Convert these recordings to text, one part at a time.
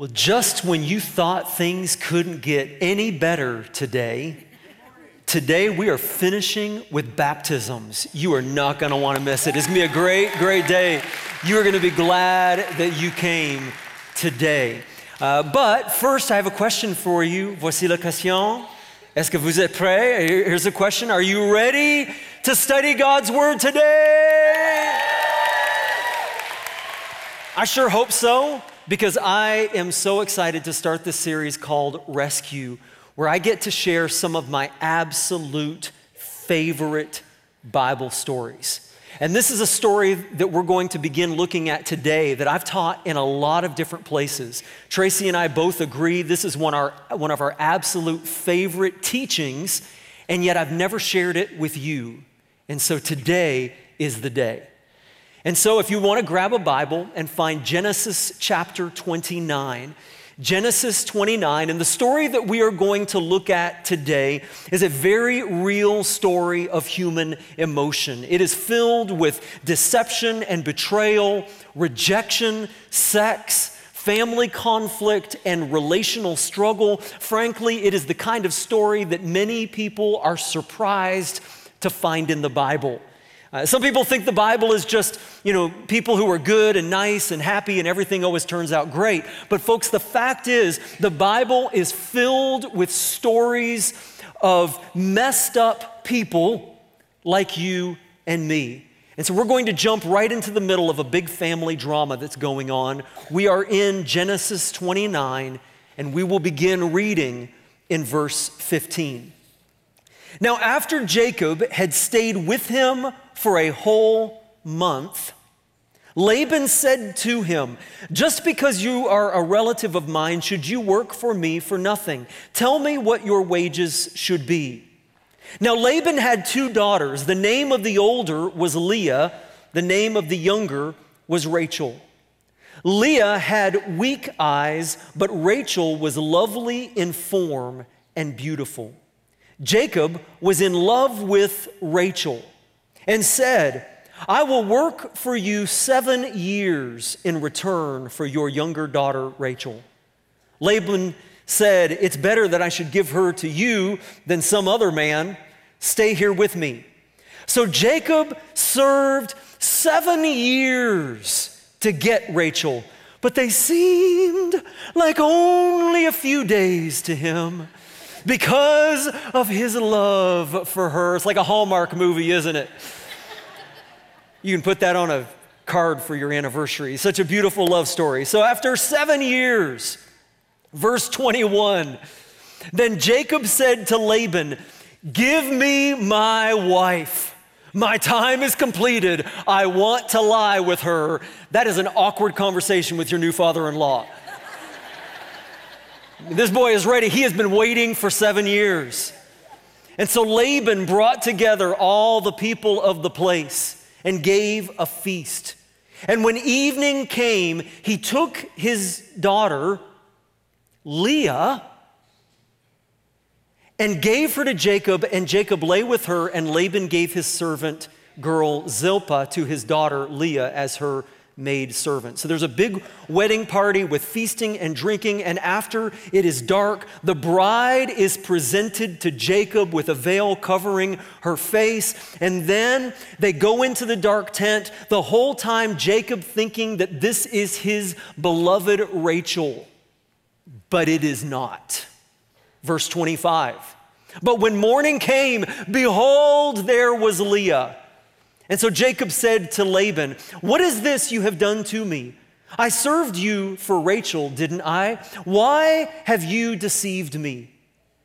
Well, just when you thought things couldn't get any better today, today we are finishing with baptisms. You are not going to want to miss it. It's going to be a great, great day. You are going to be glad that you came today. Uh, but first, I have a question for you. Voici la question. Est-ce que vous êtes prêts? Here's a question. Are you ready to study God's Word today? I sure hope so because I am so excited to start this series called Rescue, where I get to share some of my absolute favorite Bible stories. And this is a story that we're going to begin looking at today that I've taught in a lot of different places. Tracy and I both agree this is one, our, one of our absolute favorite teachings, and yet I've never shared it with you. And so today is the day. And so, if you want to grab a Bible and find Genesis chapter 29, Genesis 29, and the story that we are going to look at today is a very real story of human emotion. It is filled with deception and betrayal, rejection, sex, family conflict, and relational struggle. Frankly, it is the kind of story that many people are surprised to find in the Bible. Uh, some people think the Bible is just, you know, people who are good and nice and happy and everything always turns out great. But, folks, the fact is, the Bible is filled with stories of messed up people like you and me. And so we're going to jump right into the middle of a big family drama that's going on. We are in Genesis 29, and we will begin reading in verse 15. Now, after Jacob had stayed with him for a whole month, Laban said to him, Just because you are a relative of mine, should you work for me for nothing? Tell me what your wages should be. Now, Laban had two daughters. The name of the older was Leah, the name of the younger was Rachel. Leah had weak eyes, but Rachel was lovely in form and beautiful. Jacob was in love with Rachel and said, I will work for you seven years in return for your younger daughter, Rachel. Laban said, It's better that I should give her to you than some other man. Stay here with me. So Jacob served seven years to get Rachel, but they seemed like only a few days to him because of his love for her. It's like a Hallmark movie, isn't it? You can put that on a card for your anniversary. Such a beautiful love story. So after seven years, verse 21, then Jacob said to Laban, Give me my wife. My time is completed. I want to lie with her. That is an awkward conversation with your new father in law. This boy is ready. He has been waiting for seven years. And so Laban brought together all the people of the place and gave a feast. And when evening came, he took his daughter, Leah, and gave her to Jacob, and Jacob lay with her, and Laban gave his servant girl Zilpah to his daughter Leah as her maid servant. So there's a big wedding party with feasting and drinking, and after it is dark, the bride is presented to Jacob with a veil covering her face, and then they go into the dark tent, the whole time Jacob thinking that this is his beloved Rachel, but it is not. Verse 25. But when morning came, behold, there was Leah and so Jacob said to Laban, What is this you have done to me? I served you for Rachel, didn't I? Why have you deceived me?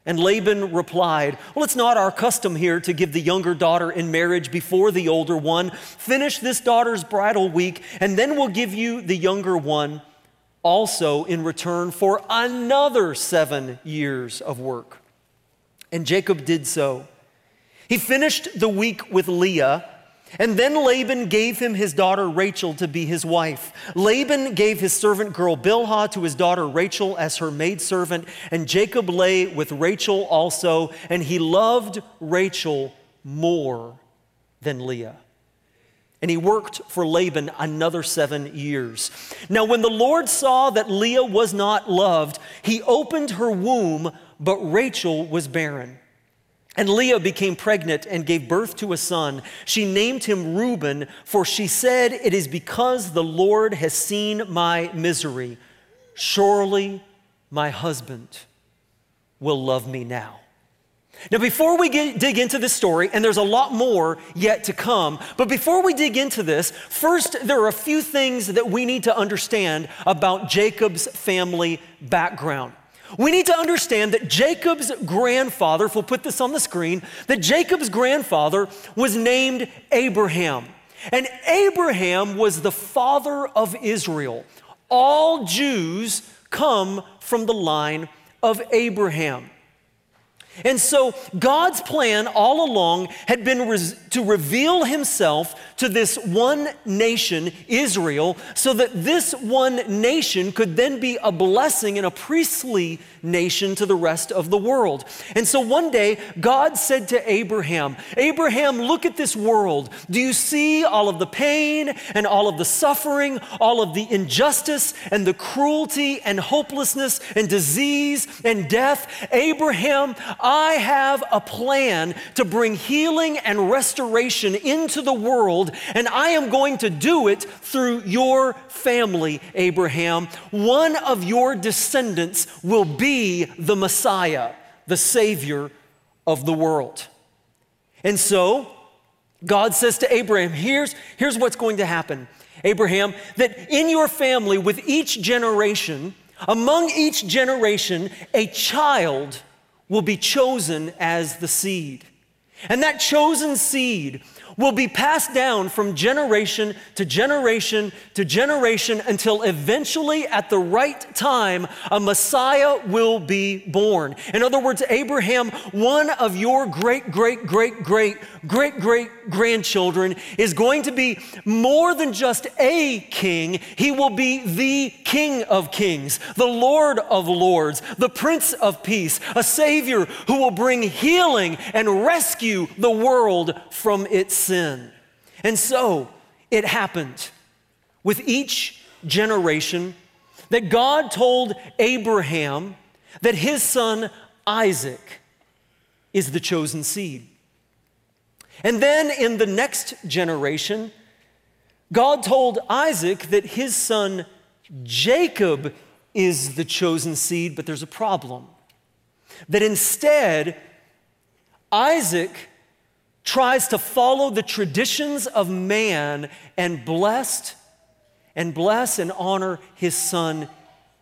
And Laban replied, Well, it's not our custom here to give the younger daughter in marriage before the older one. Finish this daughter's bridal week, and then we'll give you the younger one also in return for another seven years of work. And Jacob did so. He finished the week with Leah and then Laban gave him his daughter Rachel to be his wife. Laban gave his servant girl Bilhah to his daughter Rachel as her maidservant, and Jacob lay with Rachel also, and he loved Rachel more than Leah. And he worked for Laban another seven years. Now, when the Lord saw that Leah was not loved, he opened her womb, but Rachel was barren. And Leah became pregnant and gave birth to a son. She named him Reuben, for she said, It is because the Lord has seen my misery. Surely my husband will love me now. Now, before we get, dig into this story, and there's a lot more yet to come, but before we dig into this, first, there are a few things that we need to understand about Jacob's family background. We need to understand that Jacob's grandfather, if we'll put this on the screen, that Jacob's grandfather was named Abraham. And Abraham was the father of Israel. All Jews come from the line of Abraham. And so God's plan all along had been res- to reveal himself to this one nation, Israel, so that this one nation could then be a blessing and a priestly nation to the rest of the world. And so one day, God said to Abraham, Abraham, look at this world. Do you see all of the pain and all of the suffering, all of the injustice and the cruelty and hopelessness and disease and death? Abraham, I have a plan to bring healing and restoration into the world, and I am going to do it through your family, Abraham. One of your descendants will be the Messiah, the Savior of the world. And so, God says to Abraham, here's, here's what's going to happen. Abraham, that in your family, with each generation, among each generation, a child will be chosen as the seed. And that chosen seed will be passed down from generation to generation to generation until eventually, at the right time, a Messiah will be born. In other words, Abraham, one of your great, great, great, great, great, great grandchildren, is going to be more than just a king. He will be the King of kings, the Lord of lords, the Prince of peace, a Savior who will bring healing and rescue the world from its sin. And so it happened with each generation that God told Abraham that his son Isaac is the chosen seed. And then in the next generation, God told Isaac that his son Jacob is the chosen seed, but there's a problem. That instead, Isaac tries to follow the traditions of man and blessed and bless and honor his son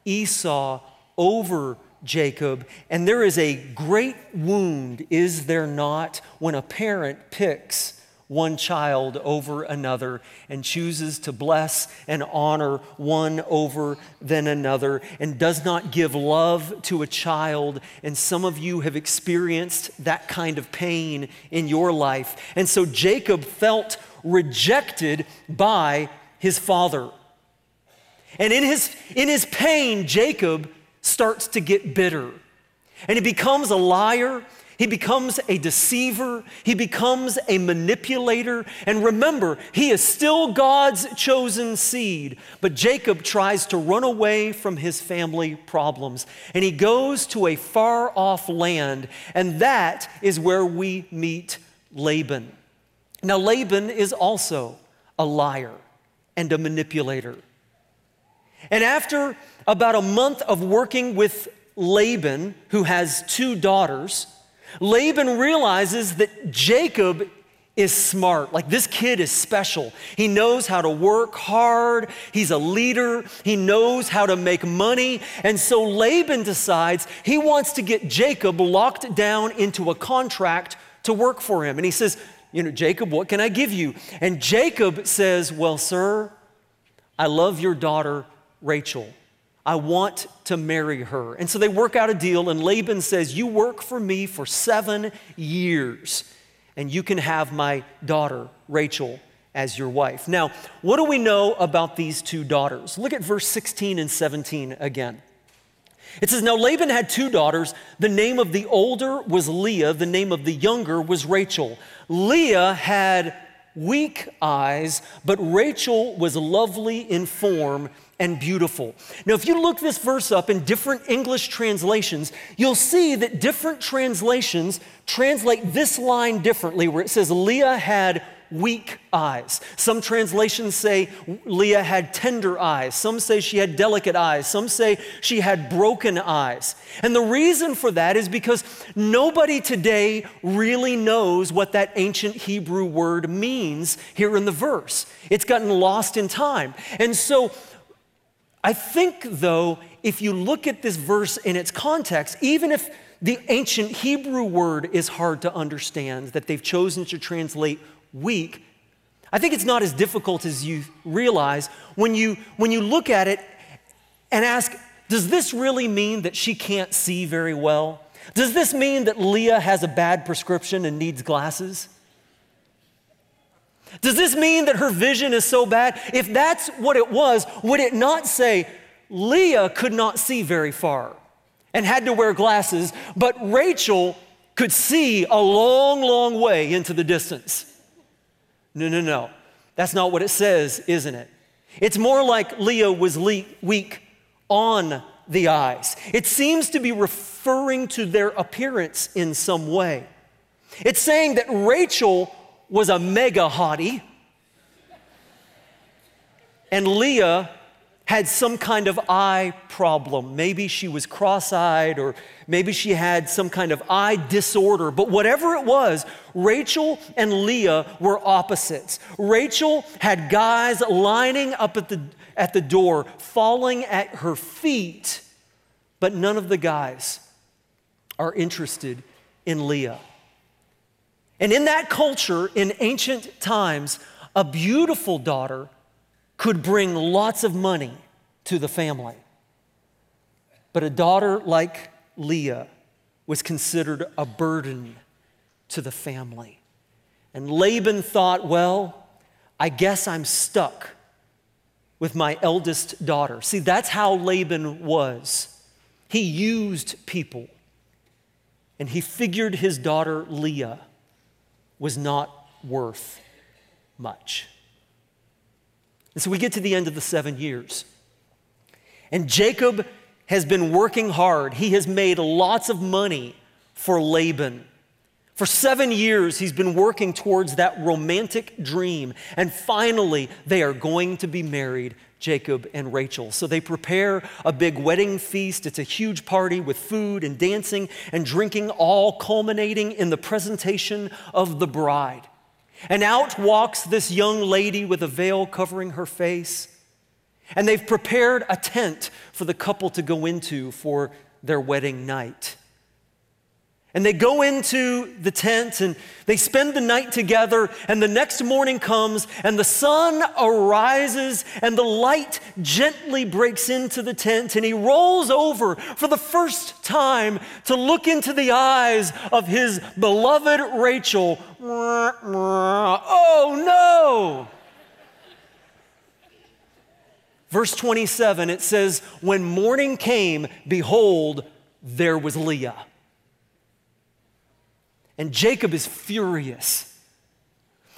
Esau over Jacob. And there is a great wound, is there not, when a parent picks one child over another and chooses to bless and honor one over than another and does not give love to a child. And some of you have experienced that kind of pain in your life. And so Jacob felt rejected by his father. And in his, in his pain, Jacob starts to get bitter. And he becomes a liar he becomes a deceiver. He becomes a manipulator. And remember, he is still God's chosen seed. But Jacob tries to run away from his family problems. And he goes to a far off land. And that is where we meet Laban. Now, Laban is also a liar and a manipulator. And after about a month of working with Laban, who has two daughters, Laban realizes that Jacob is smart. Like this kid is special. He knows how to work hard. He's a leader. He knows how to make money. And so Laban decides he wants to get Jacob locked down into a contract to work for him. And he says, You know, Jacob, what can I give you? And Jacob says, Well, sir, I love your daughter, Rachel. I want to marry her. And so they work out a deal, and Laban says, You work for me for seven years, and you can have my daughter, Rachel, as your wife. Now, what do we know about these two daughters? Look at verse 16 and 17 again. It says, Now Laban had two daughters. The name of the older was Leah, the name of the younger was Rachel. Leah had weak eyes, but Rachel was lovely in form and beautiful. Now, if you look this verse up in different English translations, you'll see that different translations translate this line differently, where it says Leah had weak eyes. Some translations say Leah had tender eyes. Some say she had delicate eyes. Some say she had broken eyes. And the reason for that is because nobody today really knows what that ancient Hebrew word means here in the verse. It's gotten lost in time. And so I think, though, if you look at this verse in its context, even if the ancient Hebrew word is hard to understand, that they've chosen to translate weak, I think it's not as difficult as you realize when you, when you look at it and ask, does this really mean that she can't see very well? Does this mean that Leah has a bad prescription and needs glasses? Does this mean that her vision is so bad? If that's what it was, would it not say Leah could not see very far and had to wear glasses, but Rachel could see a long, long way into the distance? No, no, no. That's not what it says, isn't it? It's more like Leah was le- weak on the eyes. It seems to be referring to their appearance in some way. It's saying that Rachel was a mega hottie, and Leah had some kind of eye problem. Maybe she was cross eyed, or maybe she had some kind of eye disorder. But whatever it was, Rachel and Leah were opposites. Rachel had guys lining up at the, at the door, falling at her feet, but none of the guys are interested in Leah. And in that culture, in ancient times, a beautiful daughter could bring lots of money to the family. But a daughter like Leah was considered a burden to the family. And Laban thought, well, I guess I'm stuck with my eldest daughter. See, that's how Laban was. He used people, and he figured his daughter Leah was not worth much. And so we get to the end of the seven years. And Jacob has been working hard. He has made lots of money for Laban. For seven years, he's been working towards that romantic dream. And finally, they are going to be married, Jacob and Rachel. So they prepare a big wedding feast. It's a huge party with food and dancing and drinking, all culminating in the presentation of the bride. And out walks this young lady with a veil covering her face. And they've prepared a tent for the couple to go into for their wedding night. And they go into the tent and they spend the night together. And the next morning comes and the sun arises and the light gently breaks into the tent. And he rolls over for the first time to look into the eyes of his beloved Rachel. Oh no! Verse 27, it says, When morning came, behold, there was Leah. And Jacob is furious.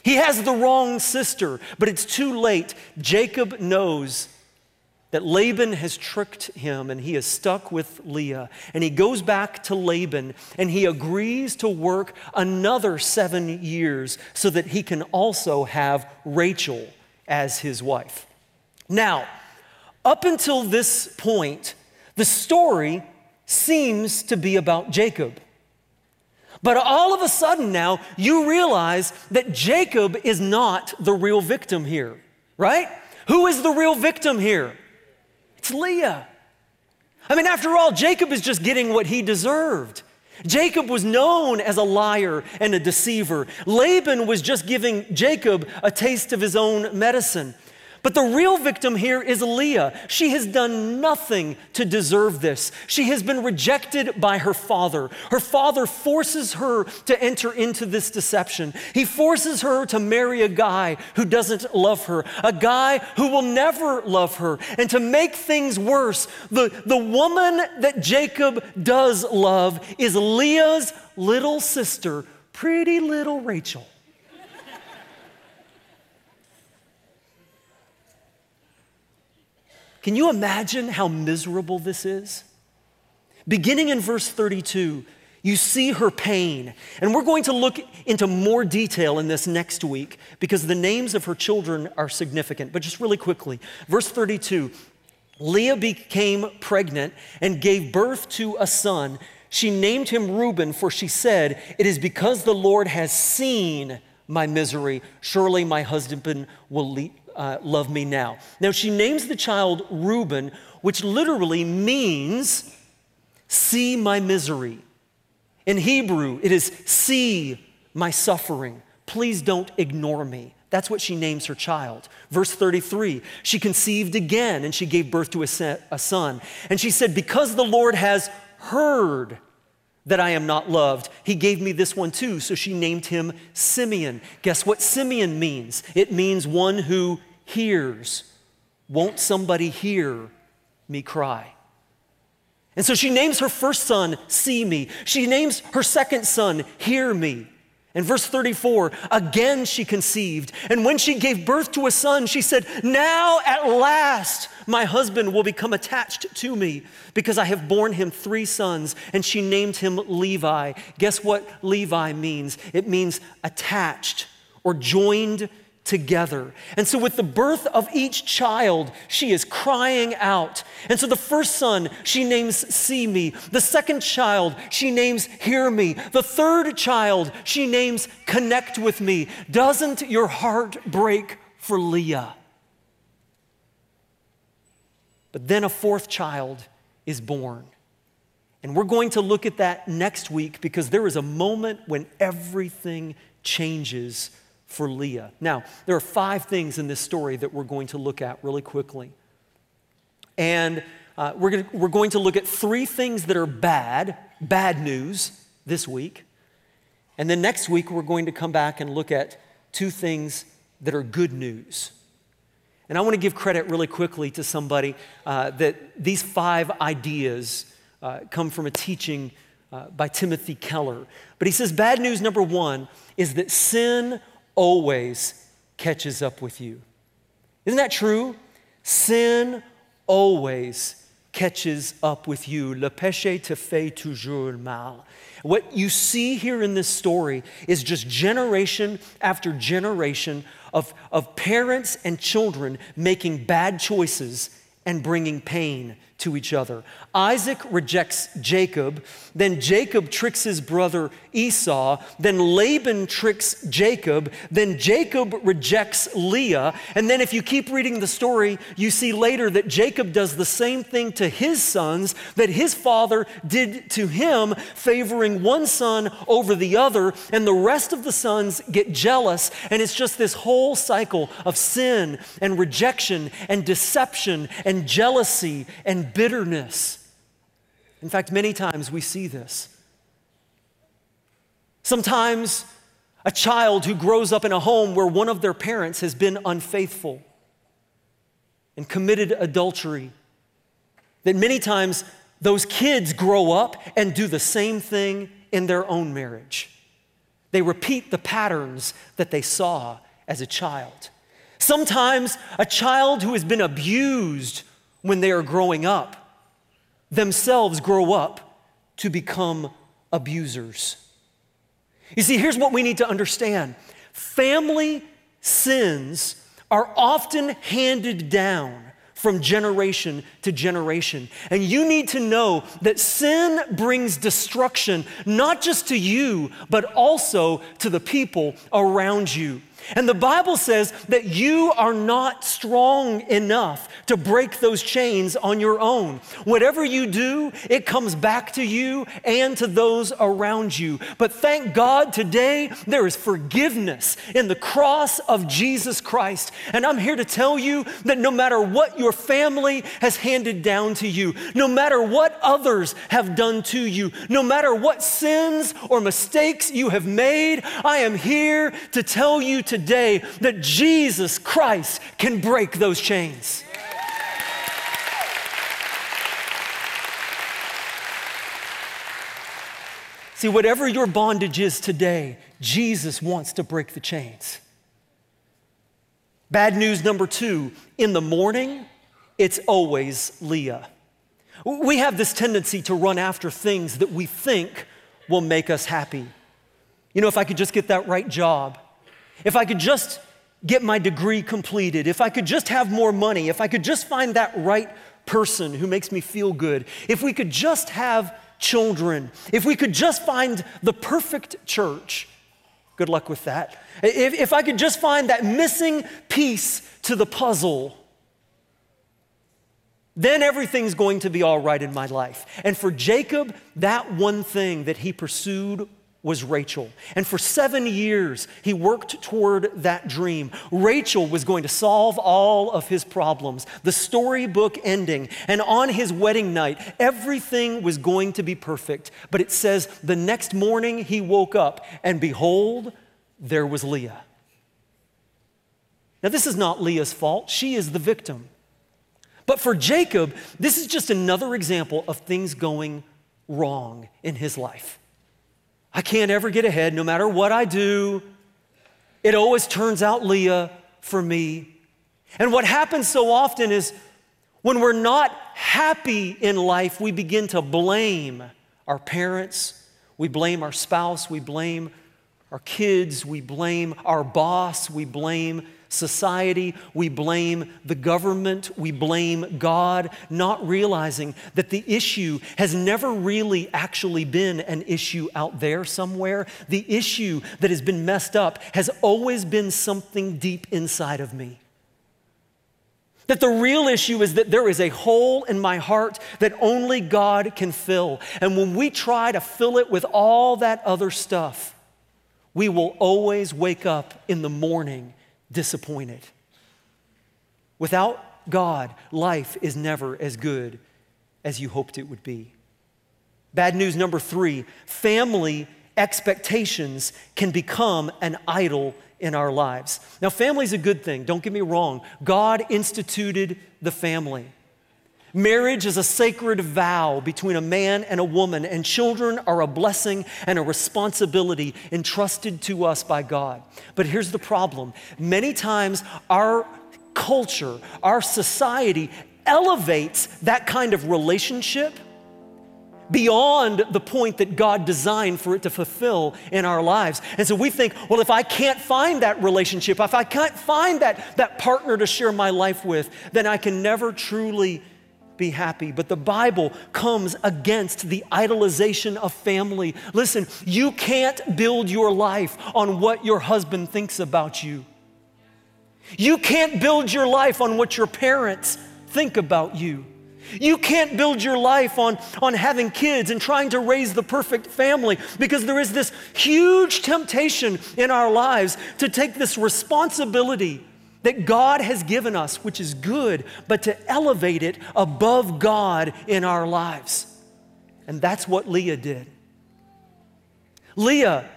He has the wrong sister, but it's too late. Jacob knows that Laban has tricked him and he is stuck with Leah. And he goes back to Laban and he agrees to work another seven years so that he can also have Rachel as his wife. Now, up until this point, the story seems to be about Jacob. But all of a sudden now, you realize that Jacob is not the real victim here, right? Who is the real victim here? It's Leah. I mean, after all, Jacob is just getting what he deserved. Jacob was known as a liar and a deceiver. Laban was just giving Jacob a taste of his own medicine. But the real victim here is Leah. She has done nothing to deserve this. She has been rejected by her father. Her father forces her to enter into this deception. He forces her to marry a guy who doesn't love her, a guy who will never love her. And to make things worse, the, the woman that Jacob does love is Leah's little sister, pretty little Rachel. Can you imagine how miserable this is? Beginning in verse 32, you see her pain. And we're going to look into more detail in this next week because the names of her children are significant. But just really quickly, verse 32 Leah became pregnant and gave birth to a son. She named him Reuben, for she said, It is because the Lord has seen my misery. Surely my husband will uh, love me now. Now, she names the child Reuben, which literally means, See my misery. In Hebrew, it is see my suffering. Please don't ignore me. That's what she names her child. Verse 33 She conceived again and she gave birth to a son. And she said, Because the Lord has heard that I am not loved, he gave me this one too. So she named him Simeon. Guess what Simeon means? It means one who hears. Won't somebody hear me cry? And so she names her first son, See Me. She names her second son, Hear Me. In verse 34, again she conceived. And when she gave birth to a son, she said, Now at last my husband will become attached to me because I have borne him three sons. And she named him Levi. Guess what Levi means? It means attached or joined together. And so, with the birth of each child, she is crying out. And so, the first son, she names See Me. The second child, she names Hear Me. The third child, she names Connect with Me. Doesn't your heart break for Leah? But then a fourth child is born. And we're going to look at that next week because there is a moment when everything changes for Leah. Now, there are five things in this story that we're going to look at really quickly. And uh, we're, gonna, we're going to look at three things that are bad, bad news this week. And then next week, we're going to come back and look at two things that are good news. And I want to give credit really quickly to somebody uh, that these five ideas uh, come from a teaching uh, by Timothy Keller. But he says, bad news number one is that sin always catches up with you. Isn't that true? Sin always catches up with you. Le péché te fait toujours mal. What you see here in this story is just generation after generation of, of parents and children making bad choices and bringing pain to each other. Isaac rejects Jacob, then Jacob tricks his brother Esau, then Laban tricks Jacob, then Jacob rejects Leah, and then if you keep reading the story, you see later that Jacob does the same thing to his sons that his father did to him, favoring one son over the other, and the rest of the sons get jealous, and it's just this whole cycle of sin and rejection and deception and jealousy and bitterness. In fact, many times we see this. Sometimes a child who grows up in a home where one of their parents has been unfaithful and committed adultery, that many times those kids grow up and do the same thing in their own marriage. They repeat the patterns that they saw as a child. Sometimes a child who has been abused when they are growing up themselves grow up to become abusers. You see, here's what we need to understand family sins are often handed down from generation to generation. And you need to know that sin brings destruction, not just to you, but also to the people around you. And the Bible says that you are not strong enough to break those chains on your own. Whatever you do, it comes back to you and to those around you. But thank God today there is forgiveness in the cross of Jesus Christ. And I'm here to tell you that no matter what your family has handed down to you, no matter what others have done to you, no matter what sins or mistakes you have made, I am here to tell you today that Jesus Christ can break those chains. See, whatever your bondage is today, Jesus wants to break the chains. Bad news number two in the morning, it's always Leah. We have this tendency to run after things that we think will make us happy. You know, if I could just get that right job, if I could just get my degree completed, if I could just have more money, if I could just find that right person who makes me feel good, if we could just have children, if we could just find the perfect church, good luck with that. If, if I could just find that missing piece to the puzzle, then everything's going to be all right in my life. And for Jacob, that one thing that he pursued was Rachel. And for seven years, he worked toward that dream. Rachel was going to solve all of his problems, the storybook ending. And on his wedding night, everything was going to be perfect. But it says the next morning he woke up, and behold, there was Leah. Now, this is not Leah's fault, she is the victim. But for Jacob, this is just another example of things going wrong in his life. I can't ever get ahead no matter what I do. It always turns out Leah for me. And what happens so often is when we're not happy in life, we begin to blame our parents, we blame our spouse, we blame our kids, we blame our boss, we blame society, we blame the government, we blame God, not realizing that the issue has never really actually been an issue out there somewhere. The issue that has been messed up has always been something deep inside of me. That the real issue is that there is a hole in my heart that only God can fill. And when we try to fill it with all that other stuff, we will always wake up in the morning disappointed. Without God, life is never as good as you hoped it would be. Bad news number three family expectations can become an idol in our lives. Now, family is a good thing, don't get me wrong. God instituted the family. Marriage is a sacred vow between a man and a woman, and children are a blessing and a responsibility entrusted to us by God. But here's the problem many times our culture, our society elevates that kind of relationship beyond the point that God designed for it to fulfill in our lives. And so we think, well, if I can't find that relationship, if I can't find that, that partner to share my life with, then I can never truly be happy. But the Bible comes against the idolization of family. Listen, you can't build your life on what your husband thinks about you. You can't build your life on what your parents think about you. You can't build your life on, on having kids and trying to raise the perfect family because there is this huge temptation in our lives to take this responsibility that God has given us, which is good, but to elevate it above God in our lives. And that's what Leah did. Leah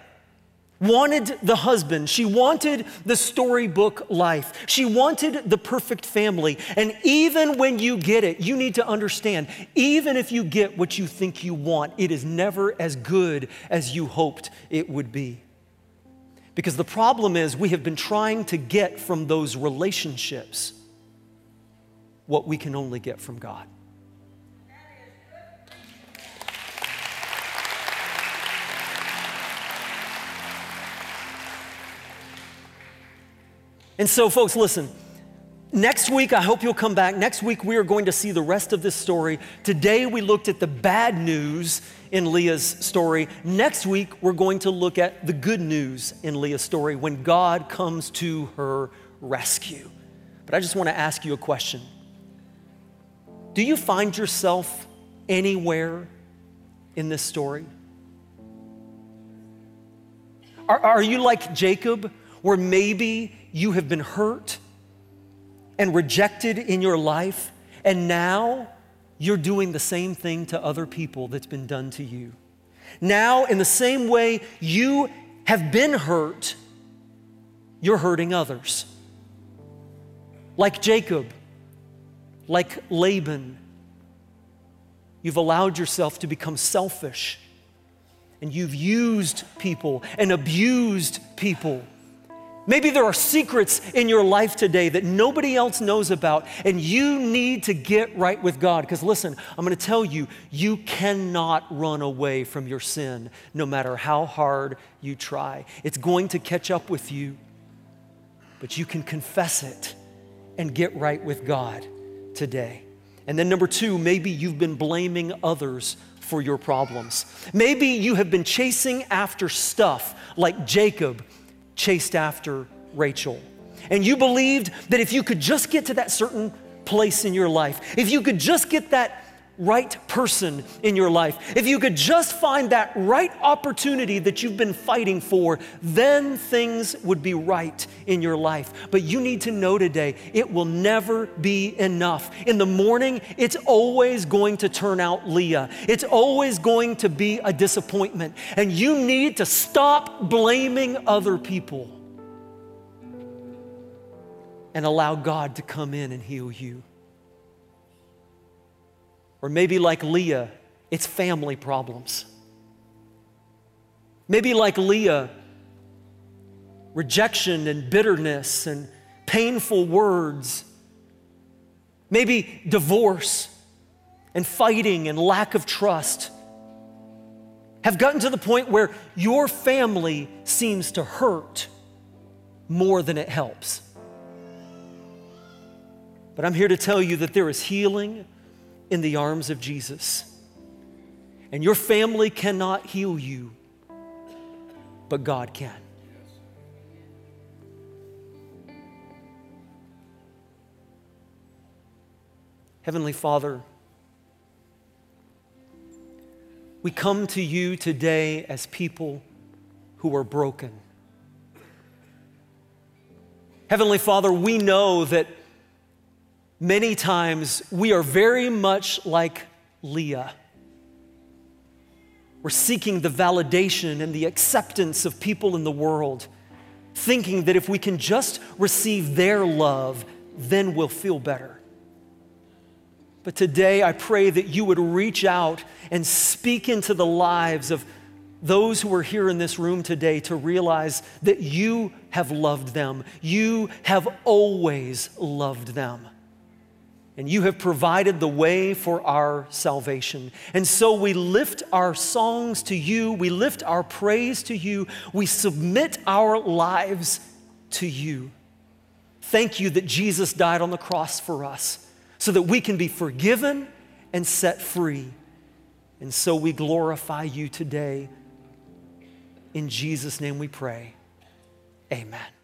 wanted the husband. She wanted the storybook life. She wanted the perfect family. And even when you get it, you need to understand even if you get what you think you want, it is never as good as you hoped it would be. Because the problem is, we have been trying to get from those relationships what we can only get from God. And so, folks, listen. Next week, I hope you'll come back. Next week, we are going to see the rest of this story. Today, we looked at the bad news in Leah's story. Next week, we're going to look at the good news in Leah's story when God comes to her rescue. But I just want to ask you a question Do you find yourself anywhere in this story? Are, are you like Jacob, where maybe you have been hurt? and rejected in your life, and now you're doing the same thing to other people that's been done to you. Now, in the same way you have been hurt, you're hurting others. Like Jacob, like Laban, you've allowed yourself to become selfish and you've used people and abused people Maybe there are secrets in your life today that nobody else knows about, and you need to get right with God. Because listen, I'm going to tell you, you cannot run away from your sin no matter how hard you try. It's going to catch up with you, but you can confess it and get right with God today. And then, number two, maybe you've been blaming others for your problems. Maybe you have been chasing after stuff like Jacob chased after Rachel. And you believed that if you could just get to that certain place in your life, if you could just get that right person in your life, if you could just find that right opportunity that you've been fighting for, then things would be right in your life. But you need to know today, it will never be enough. In the morning, it's always going to turn out Leah. It's always going to be a disappointment. And you need to stop blaming other people and allow God to come in and heal you. Or maybe like Leah, it's family problems. Maybe like Leah, rejection and bitterness and painful words. Maybe divorce and fighting and lack of trust have gotten to the point where your family seems to hurt more than it helps. But I'm here to tell you that there is healing in the arms of Jesus. And your family cannot heal you, but God can. Heavenly Father, we come to you today as people who are broken. Heavenly Father, we know that many times we are very much like Leah. We're seeking the validation and the acceptance of people in the world, thinking that if we can just receive their love, then we'll feel better. But today, I pray that you would reach out and speak into the lives of those who are here in this room today to realize that you have loved them. You have always loved them and you have provided the way for our salvation. And so we lift our songs to you, we lift our praise to you, we submit our lives to you. Thank you that Jesus died on the cross for us so that we can be forgiven and set free. And so we glorify you today. In Jesus' name we pray. Amen.